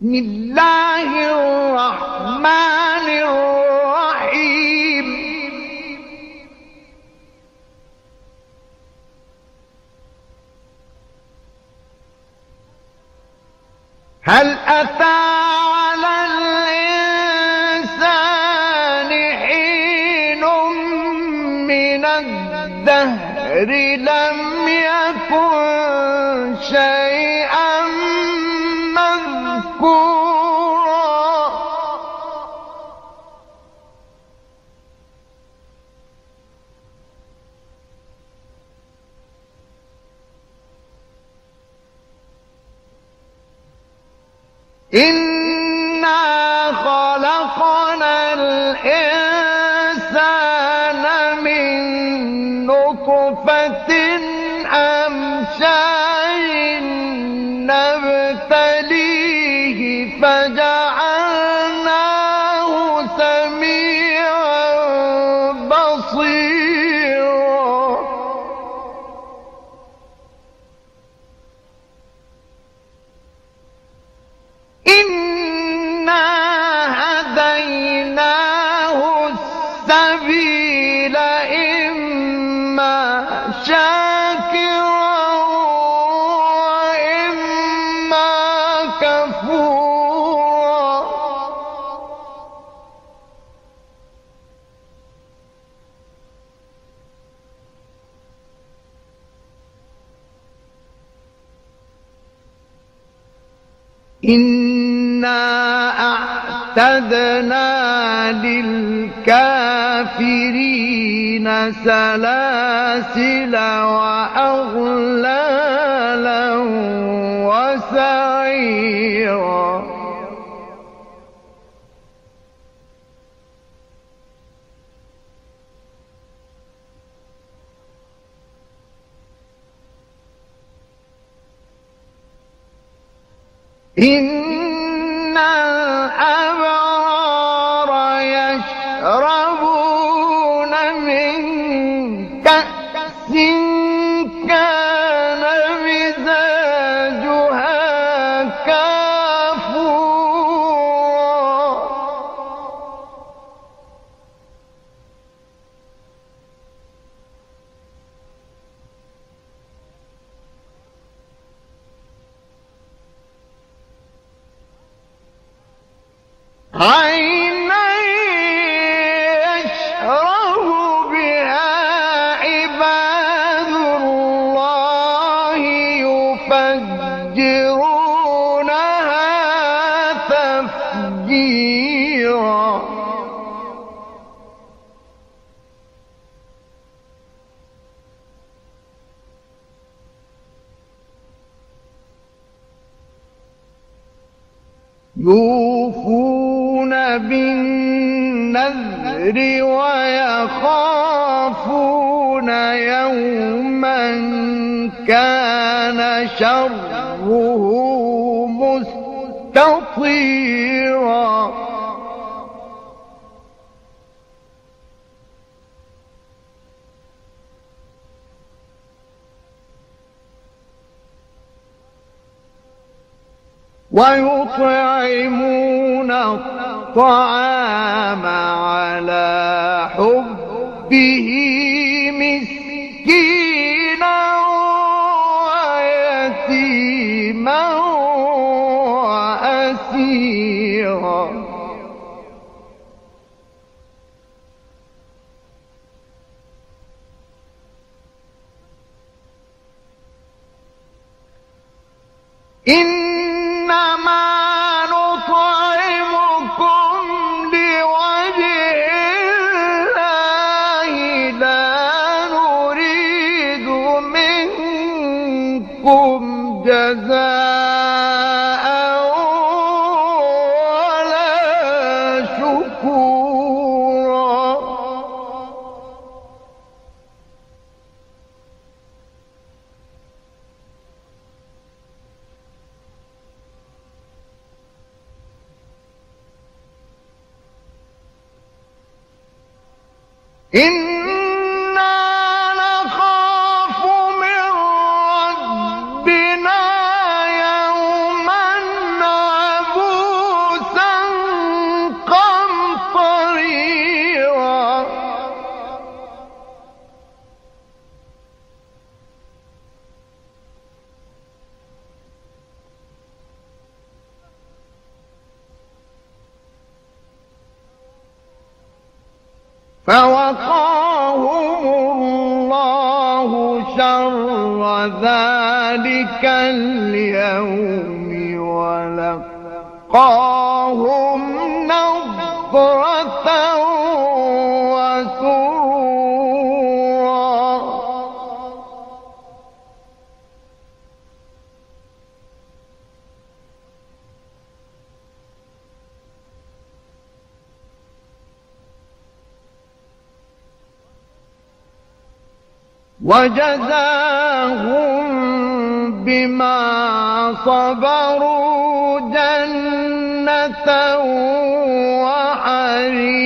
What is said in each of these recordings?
بسم الله الرحمن الرحيم. هل أتى إنا أعتدنا للكافرين سلاسل وأغلالا وسعيرا إن الأبرار بالنذر ويخافون يوما كان شره مستطيرا. ويطعمون على حبه مسكينا ويتيما وأسيرا. إنما إنا فوقاهم الله شر ذلك اليوم. وجزاهم بما صبروا جنة وحريرا.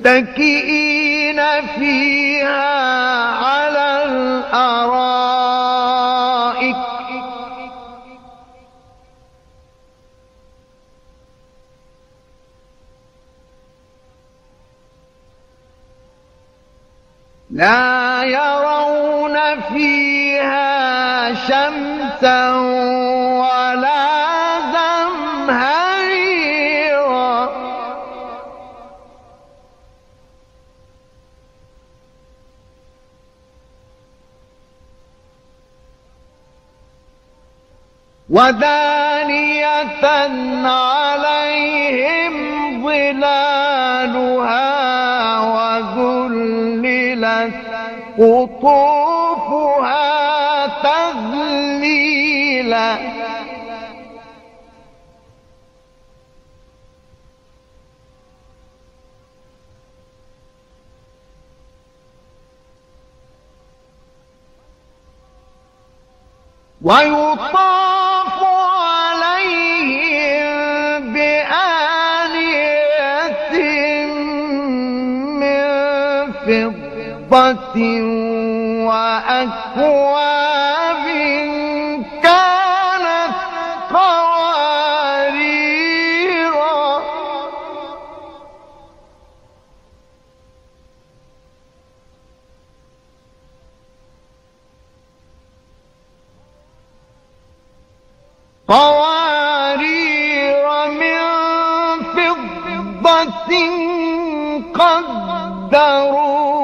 متكئين فيها على الأرائك لا يرون فيها شمسا ولا زمهريرا ودانية قطوفها تذليلا. ويطاف عليهم بآنية من فضة. وأكواب كانت قواريرا. قوارير من فضة تقديرا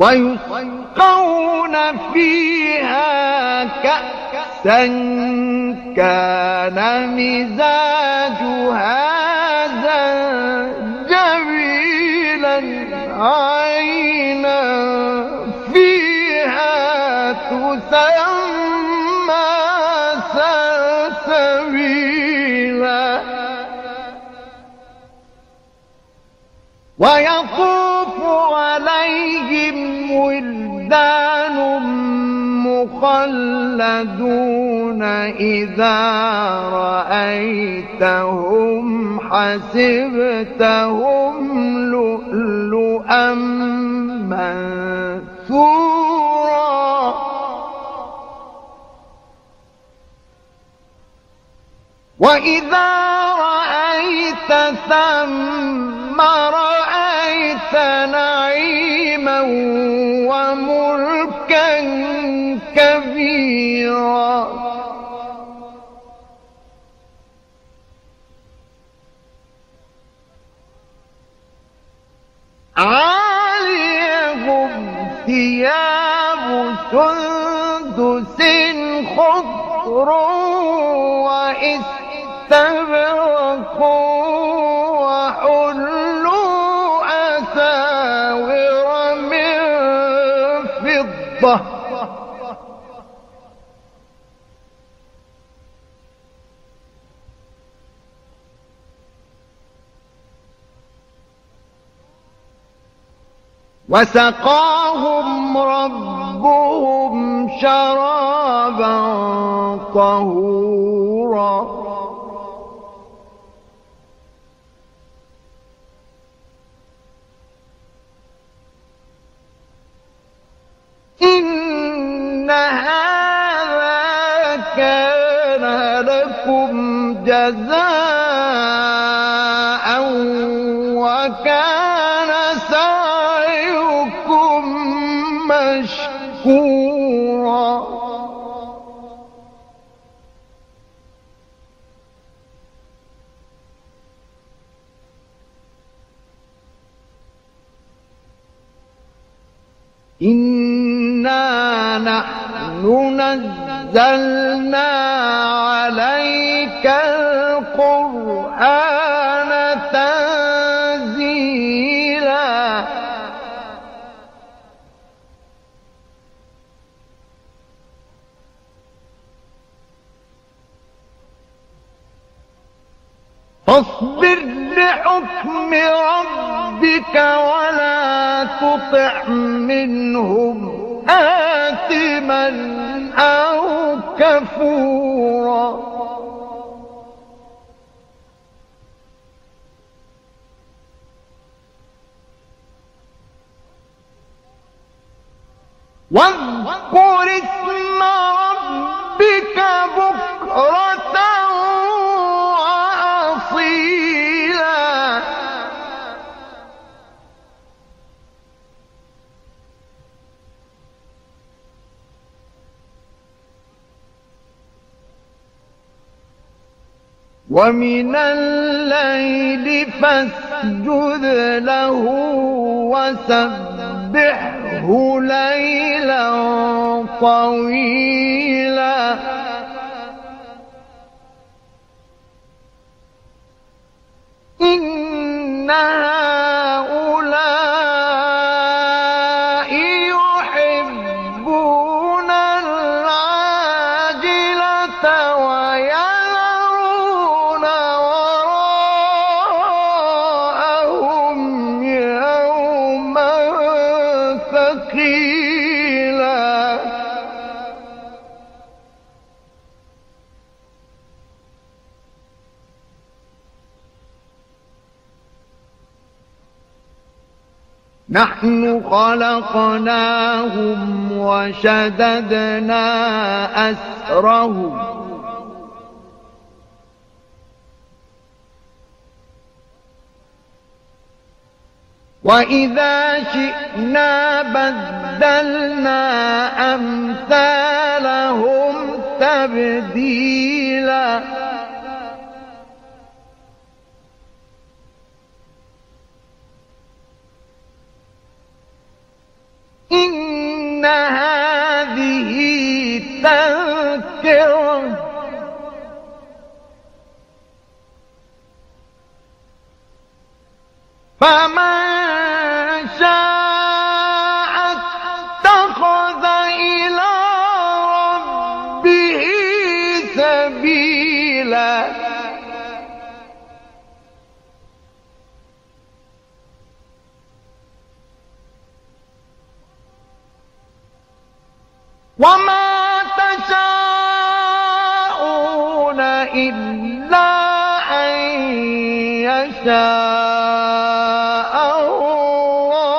ويسقون فيها كأسا كان مزاجها مخلدون إذا رأيتهم حسبتهم لؤلؤا منثورا. وإذا رأيت ثم رأيت نعيما وملكا كبيرا عاليهم ثياب سندس خضر واستبرق وحلوا أساور وسقاهم ربهم شرابا طهورا. إن هذا كان لكم جزاء إنا نحن نزلنا عليك القرآن تنزيلا فاصبر لحكم ربك ولا تطع منهم آثما أو كفورا. واذكر اسم ومن الليل فاسجد له وسبحه ليلا طويلا. إن نحن خلقناهم وشددنا أسرهم. وإذا شئنا بدلنا أمثالهم تبديلا إن هذه تذكرة فمن يشاء الله.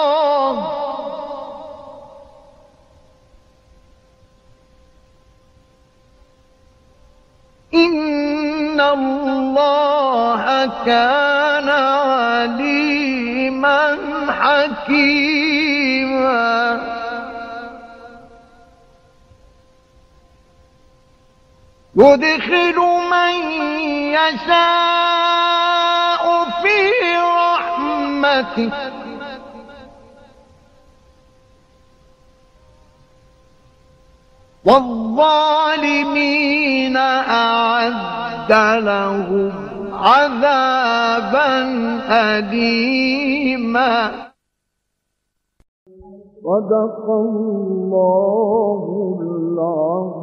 إن الله كان عليما حكيما. يدخل من يشاء والظالمين أعد لهم عذابا أليما. صدق الله العظيم.